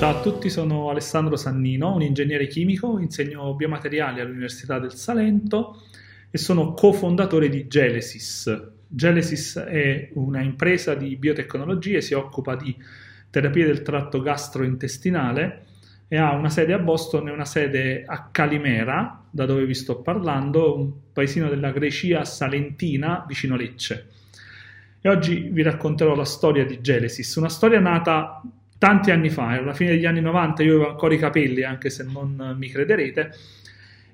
Ciao a tutti, sono Alessandro Sannino, un ingegnere chimico, insegno biomateriali all'Università del Salento e sono cofondatore di Gelesis. Gelesis è una impresa di biotecnologie, si occupa di terapie del tratto gastrointestinale e ha una sede a Boston e una sede a Calimera, da dove vi sto parlando, un paesino della Grecia salentina vicino Lecce. E oggi vi racconterò la storia di Gelesis, una storia nata tanti anni fa, alla fine degli anni 90, io avevo ancora i capelli, anche se non mi crederete,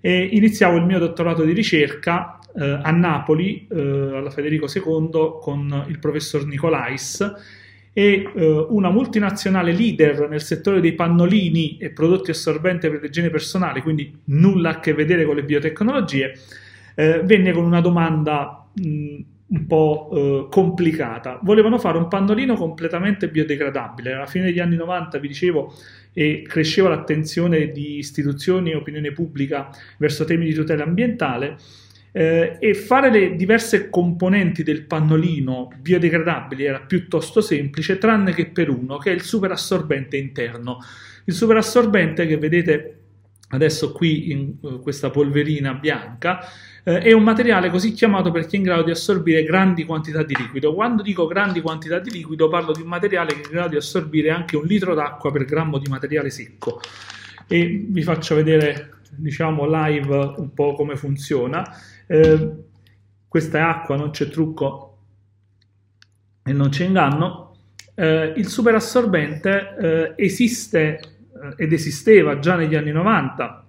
e iniziavo il mio dottorato di ricerca eh, a Napoli, eh, alla Federico II, con il professor Nicolais, e eh, una multinazionale leader nel settore dei pannolini e prodotti assorbenti per l'igiene personale, quindi nulla a che vedere con le biotecnologie, eh, venne con una domanda mh, un po' eh, complicata. Volevano fare un pannolino completamente biodegradabile. Alla fine degli anni 90, vi dicevo, e cresceva l'attenzione di istituzioni e opinione pubblica verso temi di tutela ambientale. Eh, e fare le diverse componenti del pannolino biodegradabili era piuttosto semplice, tranne che per uno, che è il superassorbente interno. Il superassorbente che vedete adesso qui in uh, questa polverina bianca eh, è un materiale così chiamato perché è in grado di assorbire grandi quantità di liquido. Quando dico grandi quantità di liquido parlo di un materiale che è in grado di assorbire anche un litro d'acqua per grammo di materiale secco. E vi faccio vedere, diciamo, live un po' come funziona. Eh, questa è acqua, non c'è trucco e non c'è inganno. Eh, il superassorbente eh, esiste eh, ed esisteva già negli anni 90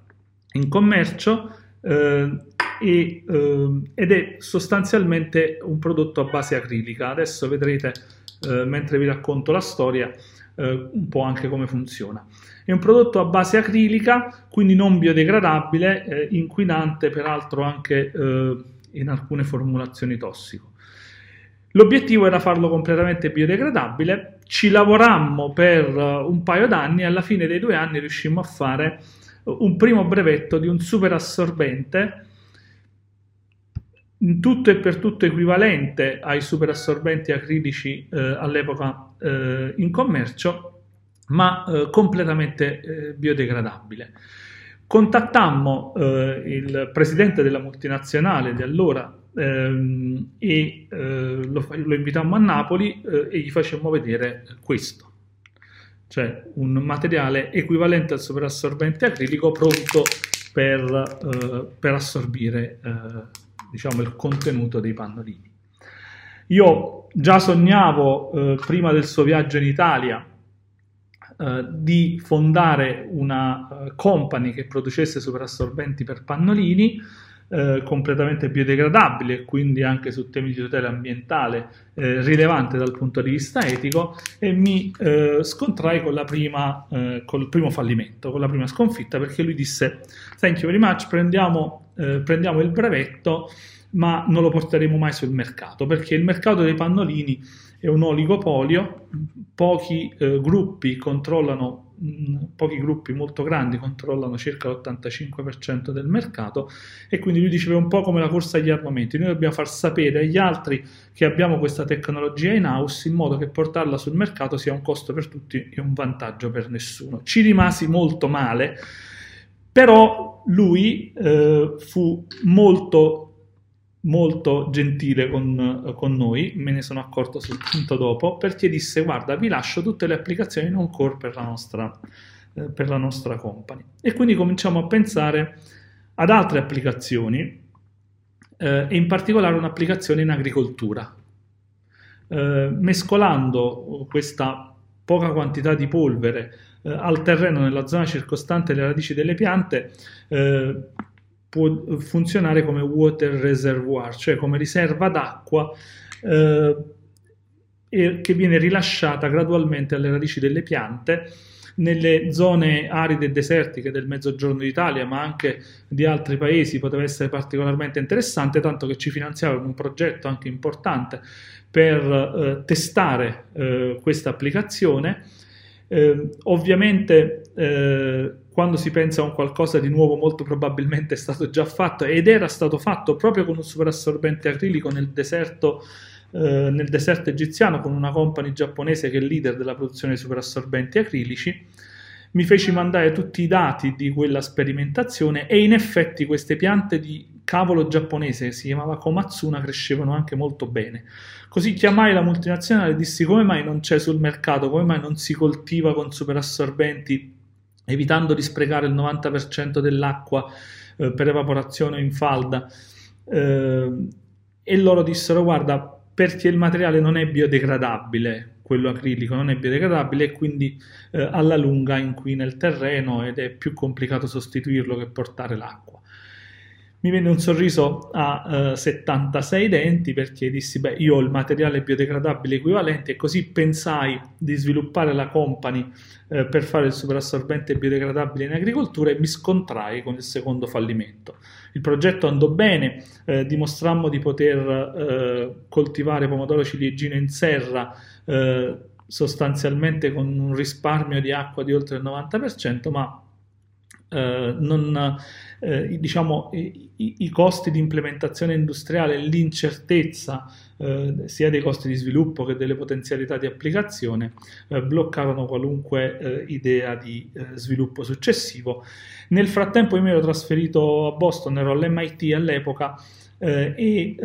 in commercio eh, e, eh, ed è sostanzialmente un prodotto a base acrilica. Adesso vedrete, eh, mentre vi racconto la storia, eh, un po' anche come funziona. È un prodotto a base acrilica, quindi non biodegradabile, eh, inquinante peraltro anche eh, in alcune formulazioni tossico. L'obiettivo era farlo completamente biodegradabile, ci lavorammo per un paio d'anni e alla fine dei due anni riuscimmo a fare un primo brevetto di un super assorbente in tutto e per tutto equivalente ai superassorbenti acrilici eh, all'epoca eh, in commercio, ma eh, completamente eh, biodegradabile. Contattammo eh, il presidente della multinazionale di allora ehm, e eh, lo, lo, invitammo a Napoli e gli facemmo vedere questo, cioè un materiale equivalente al superassorbente acrilico pronto per, per assorbire diciamo, il contenuto dei pannolini. Io già sognavo, eh, prima del suo viaggio in Italia, eh, di fondare una uh, company che producesse superassorbenti per pannolini, eh, completamente biodegradabili e quindi anche su temi di tutela ambientale eh, rilevante dal punto di vista etico e mi eh, scontrai con prima, eh, col primo fallimento, con la prima sconfitta perché lui disse thank you very much, prendiamo, eh, prendiamo il brevetto ma non lo porteremo mai sul mercato perché il mercato dei pannolini è un oligopolio, pochi eh, gruppi controllano pochi gruppi molto grandi controllano circa l'85% del mercato e quindi lui diceva un po' come la corsa agli armamenti, noi dobbiamo far sapere agli altri che abbiamo questa tecnologia in house in modo che portarla sul mercato sia un costo per tutti e un vantaggio per nessuno. Ci rimasi molto male, però lui eh, fu molto molto gentile con, con, noi, me ne sono accorto soltanto dopo, perché disse guarda vi lascio tutte le applicazioni non core per la nostra, eh, per la nostra company. E quindi cominciamo a pensare ad altre applicazioni eh, e in particolare un'applicazione in agricoltura. Eh, mescolando questa poca quantità di polvere eh, al terreno nella zona circostante le radici delle piante, eh, può funzionare come water reservoir, cioè come riserva d'acqua eh, che viene rilasciata gradualmente alle radici delle piante nelle zone aride e desertiche del mezzogiorno d'Italia, ma anche di altri paesi, poteva essere particolarmente interessante, tanto che ci finanziavano un progetto anche importante per eh, testare eh, questa applicazione. Eh, ovviamente eh, quando si pensa a un qualcosa di nuovo molto probabilmente è stato già fatto ed era stato fatto proprio con un superassorbente acrilico nel deserto, eh, nel deserto egiziano con una company giapponese che è leader della produzione di superassorbenti acrilici. Mi feci mandare tutti i dati di quella sperimentazione e in effetti queste piante di cavolo giapponese che si chiamava Komatsuna crescevano anche molto bene. Così chiamai la multinazionale e dissi come mai non c'è sul mercato, come mai non si coltiva con superassorbenti evitando di sprecare il 90% dell'acqua eh, per evaporazione in falda. Eh, e loro dissero guarda perché il materiale non è biodegradabile quello acrilico non è biodegradabile e quindi eh, alla lunga inquina il terreno ed è più complicato sostituirlo che portare l'acqua. Mi venne un sorriso a eh, 76 denti perché dissi, beh, io ho il materiale biodegradabile equivalente e così pensai di sviluppare la company eh, per fare il superassorbente biodegradabile in agricoltura e mi scontrai con il secondo fallimento. Il progetto andò bene, eh, dimostrammo di poter eh, coltivare pomodoro ciliegino in serra eh, sostanzialmente con un risparmio di acqua di oltre il 90%, ma eh, non, eh, diciamo, i, i, costi di implementazione industriale, l'incertezza eh, sia dei costi di sviluppo che delle potenzialità di applicazione eh, bloccarono qualunque eh, idea di eh, sviluppo successivo. Nel frattempo io mi ero trasferito a Boston, ero all'MIT all'epoca e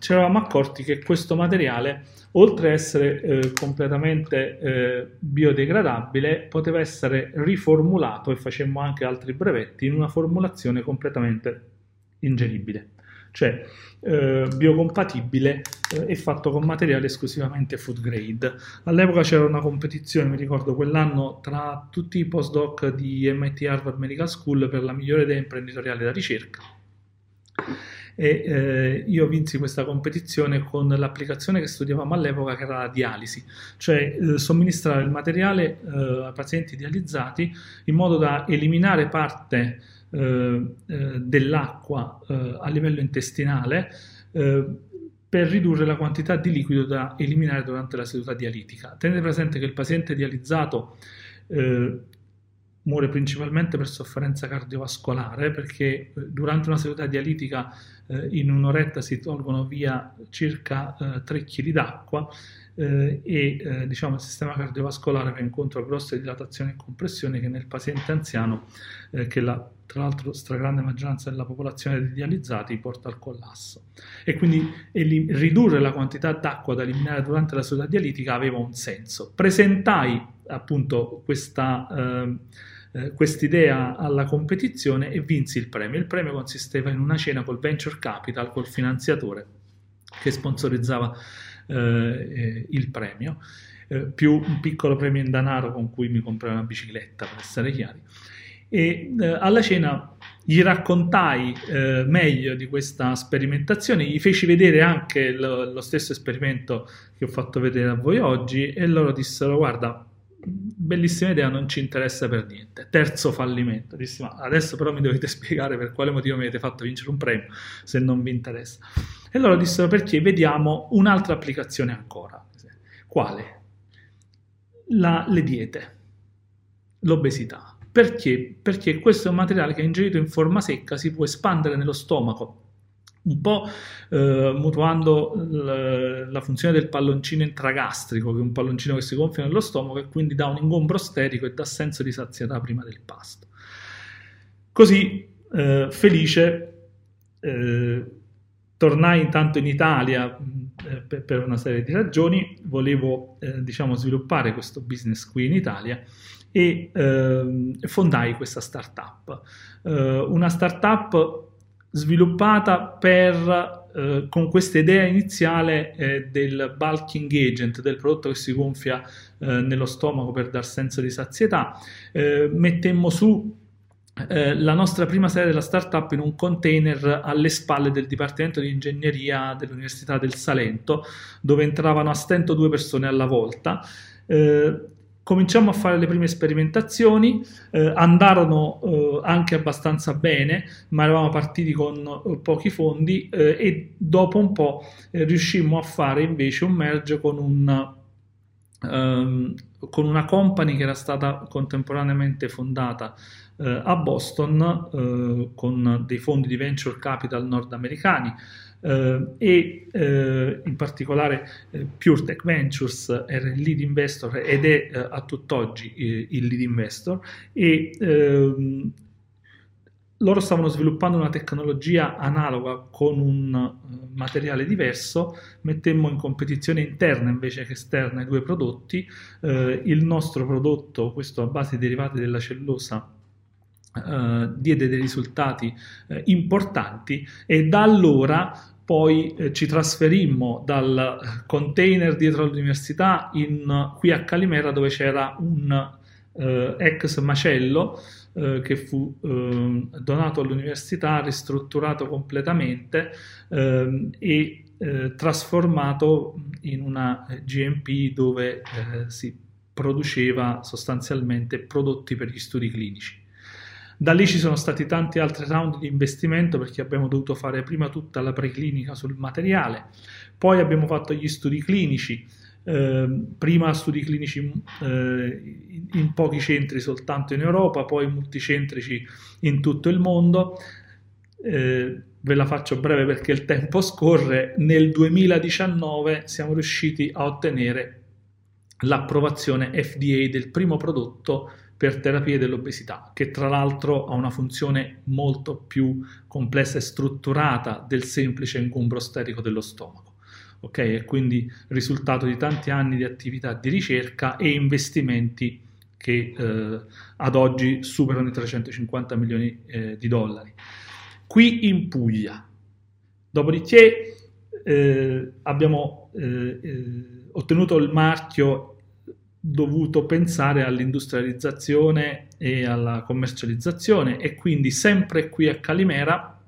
ci eravamo accorti che questo materiale oltre a essere eh, completamente eh, biodegradabile, poteva essere riformulato e facemmo anche altri brevetti in una formulazione completamente ingeribile, cioè eh, biocompatibile eh, e fatto con materiale esclusivamente food grade. All'epoca c'era una competizione, mi ricordo quell'anno, tra tutti i postdoc di MIT Harvard Medical School per la migliore idea imprenditoriale da ricerca e eh, io vinsi questa competizione con l'applicazione che studiavamo all'epoca che era la dialisi, cioè eh, somministrare il materiale eh, ai pazienti dializzati in modo da eliminare parte eh, eh, dell'acqua eh, a livello intestinale per ridurre la quantità di liquido da eliminare durante la seduta dialitica. Tenete presente che il paziente dializzato muore principalmente per sofferenza cardiovascolare perché eh, durante una seduta dialitica eh, in un'oretta si tolgono via circa eh, 3 kg d'acqua eh, e eh, diciamo, il sistema cardiovascolare va incontro a grosse dilatazioni e compressioni che nel paziente anziano, eh, che la, tra l'altro stragrande maggioranza della popolazione dei dializzati, porta al collasso. E quindi elim- ridurre la quantità d'acqua da eliminare durante la seduta dialitica aveva un senso. Presentai appunto questa eh, quest'idea alla competizione e vinsi il premio. Il premio consisteva in una cena col venture capital, col finanziatore che sponsorizzava eh, eh, il premio, eh, più un piccolo premio in denaro con cui mi comprai una bicicletta, per essere chiari. E eh, alla cena gli raccontai eh, meglio di questa sperimentazione, gli feci vedere anche lo, lo stesso esperimento che ho fatto vedere a voi oggi e loro dissero guarda bellissima idea, non ci interessa per niente. Terzo fallimento. Dissi, ma adesso però mi dovete spiegare per quale motivo mi avete fatto vincere un premio se non vi interessa. E loro dissero perché vediamo un'altra applicazione ancora. Quale? La, le diete, l'obesità. Perché? Perché questo è un materiale che ingerito in forma secca si può espandere nello stomaco un po' eh, mutuando l- la funzione del palloncino intragastrico, che è un palloncino che si gonfia nello stomaco e quindi dà un ingombro sterico e dà senso di sazietà prima del pasto. Così, eh, felice, eh, tornai intanto in Italia eh, per, per, una serie di ragioni, volevo eh, diciamo, sviluppare questo business qui in Italia e ehm, fondai questa startup. Eh, una startup sviluppata per, eh, con questa idea iniziale eh, del bulking agent, del prodotto che si gonfia eh, nello stomaco per dar senso di sazietà. Eh, mettemmo su eh, la nostra prima serie della startup in un container alle spalle del Dipartimento di Ingegneria dell'Università del Salento, dove entravano a stento due persone alla volta. Eh, cominciamo a fare le prime sperimentazioni, eh, andarono eh, anche abbastanza bene, ma eravamo partiti con eh, pochi fondi eh, e dopo un po' eh, riuscimmo a fare invece un merge con, un, ehm, con una company che era stata contemporaneamente fondata a Boston con dei fondi di venture capital nordamericani eh, e eh, in particolare eh, PureTech Ventures era il lead investor ed è eh, a tutt'oggi eh, il lead investor. E ehm, loro stavano sviluppando una tecnologia analoga con un uh, materiale diverso, mettemmo in competizione interna invece che esterna i due prodotti, il nostro prodotto, questo a base di derivati della cellulosa, uh, diede dei risultati importanti e da allora poi eh, ci trasferimmo dal container dietro all'università in, qui a Calimera dove c'era un eh, ex macello eh, che fu eh, donato all'università, ristrutturato completamente ehm, e eh, trasformato in una GMP dove eh, si produceva sostanzialmente prodotti per gli studi clinici. Da lì ci sono stati tanti altri round di investimento perché abbiamo dovuto fare prima tutta la preclinica sul materiale, poi abbiamo fatto gli studi clinici, eh, prima studi clinici eh, in pochi centri soltanto in Europa, poi multicentrici in tutto il mondo. Eh, ve la faccio breve perché il tempo scorre. Nel 2019 siamo riusciti a ottenere l'approvazione FDA del primo prodotto per terapie dell'obesità, che tra l'altro ha una funzione molto più complessa e strutturata del semplice ingombro statico dello stomaco ok? E quindi risultato di tanti anni di attività di ricerca e investimenti che eh, ad oggi superano i 350 milioni eh, di dollari. Qui in Puglia, dopodiché eh, abbiamo eh, eh, ottenuto il marchio dovuto pensare all'industrializzazione e alla commercializzazione e quindi sempre qui a Calimera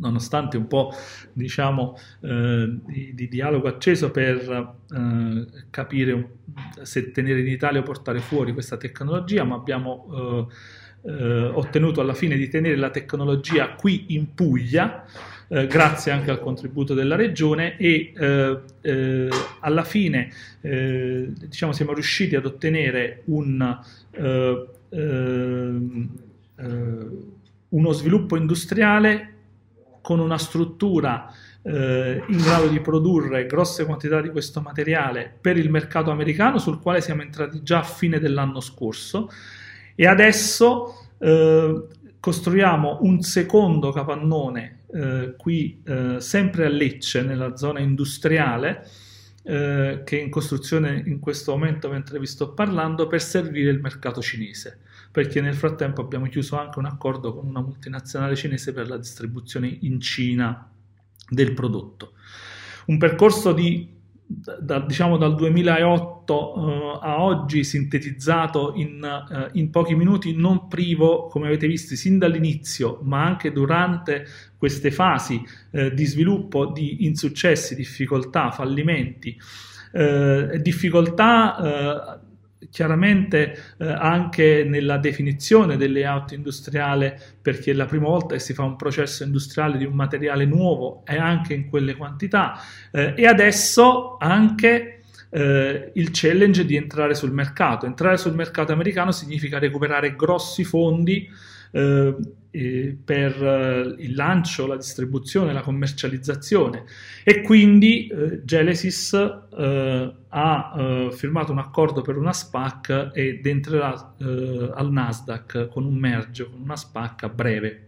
nonostante un po' diciamo eh, di, di, dialogo acceso per eh, capire se tenere in Italia o portare fuori questa tecnologia, ma abbiamo eh, eh ottenuto alla fine di tenere la tecnologia qui in Puglia. Eh, grazie anche al contributo della regione e eh, alla fine diciamo, siamo riusciti ad ottenere un, uno sviluppo industriale con una struttura eh, in grado di produrre grosse quantità di questo materiale per il mercato americano sul quale siamo entrati già a fine dell'anno scorso. E adesso eh, costruiamo un secondo capannone eh, qui eh, sempre a Lecce nella zona industriale eh, che è in costruzione in questo momento mentre vi sto parlando per servire il mercato cinese perché nel frattempo abbiamo chiuso anche un accordo con una multinazionale cinese per la distribuzione in Cina del prodotto. Un percorso di, da, diciamo dal 2008 uh, a oggi sintetizzato in, uh, in, pochi minuti, non privo, come avete visto, sin dall'inizio, ma anche durante queste fasi uh, di sviluppo di insuccessi, difficoltà, fallimenti, difficoltà chiaramente eh, anche nella definizione del layout industriale, perché è la prima volta che si fa un processo industriale di un materiale nuovo e anche in quelle quantità, eh, e adesso anche eh, il challenge di entrare sul mercato. Entrare sul mercato americano significa recuperare grossi fondi eh, per eh, il lancio, la distribuzione, la commercializzazione e quindi eh, Genesis eh, ha eh, firmato un accordo per una SPAC ed entrerà al Nasdaq con un merge, con una SPAC a breve.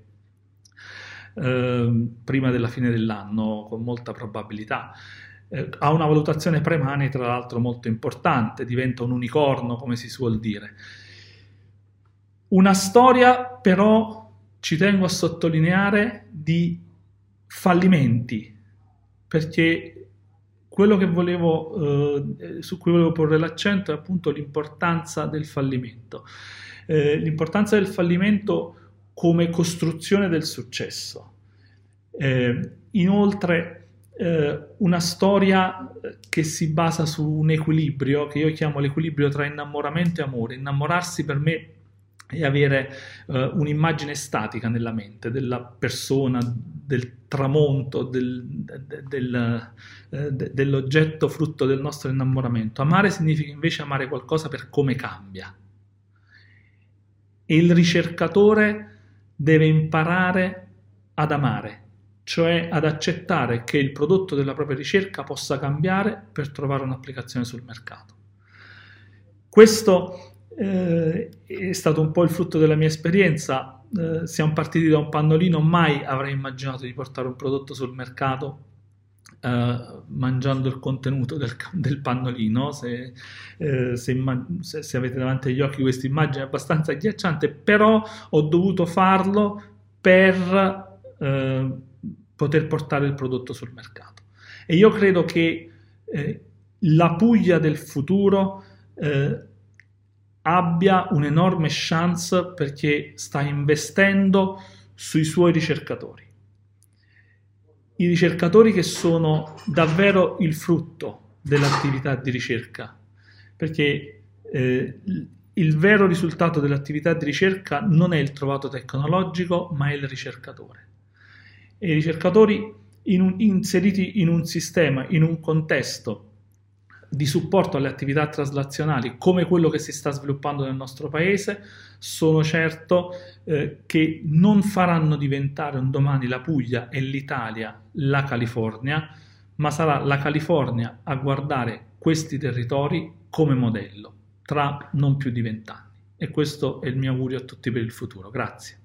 Ehm, prima della fine dell'anno con molta probabilità ha una valutazione pre-money tra l'altro molto importante, diventa un unicorno come si suol dire. Una storia però, ci tengo a sottolineare, di fallimenti, perché quello che volevo, eh, su cui volevo porre l'accento è appunto l'importanza del fallimento. Eh, l'importanza del fallimento come costruzione del successo. Eh, inoltre, eh, una storia che si basa su un equilibrio che io chiamo l'equilibrio tra innamoramento e amore. Innamorarsi per me e avere uh, un'immagine statica nella mente della persona, del tramonto, del, del, uh, dell'oggetto frutto del nostro innamoramento. Amare significa invece amare qualcosa per come cambia. E il ricercatore deve imparare ad amare cioè ad accettare che il prodotto della propria ricerca possa cambiare per trovare un'applicazione sul mercato. Questo eh, è stato un po' il frutto della mia esperienza. Eh, siamo partiti da un pannolino, mai avrei immaginato di portare un prodotto sul mercato Uh, mangiando il contenuto del, del pannolino. Se, uh, se, se, se, avete davanti agli occhi questa immagine è abbastanza agghiacciante, però ho dovuto farlo per uh, poter portare il prodotto sul mercato. E io credo che eh, la Puglia del futuro abbia un'enorme chance perché sta investendo sui suoi ricercatori i ricercatori che sono davvero il frutto dell'attività di ricerca, perché eh, il vero risultato dell'attività di ricerca non è il trovato tecnologico, ma è il ricercatore. E i ricercatori in un, inseriti in un sistema, in un contesto di supporto alle attività traslazionali come quello che si sta sviluppando nel nostro paese, sono certo eh, che non faranno diventare un domani la Puglia e l'Italia la California, ma sarà la California a guardare questi territori come modello tra non più di vent'anni. E questo è il mio augurio a tutti per il futuro. Grazie.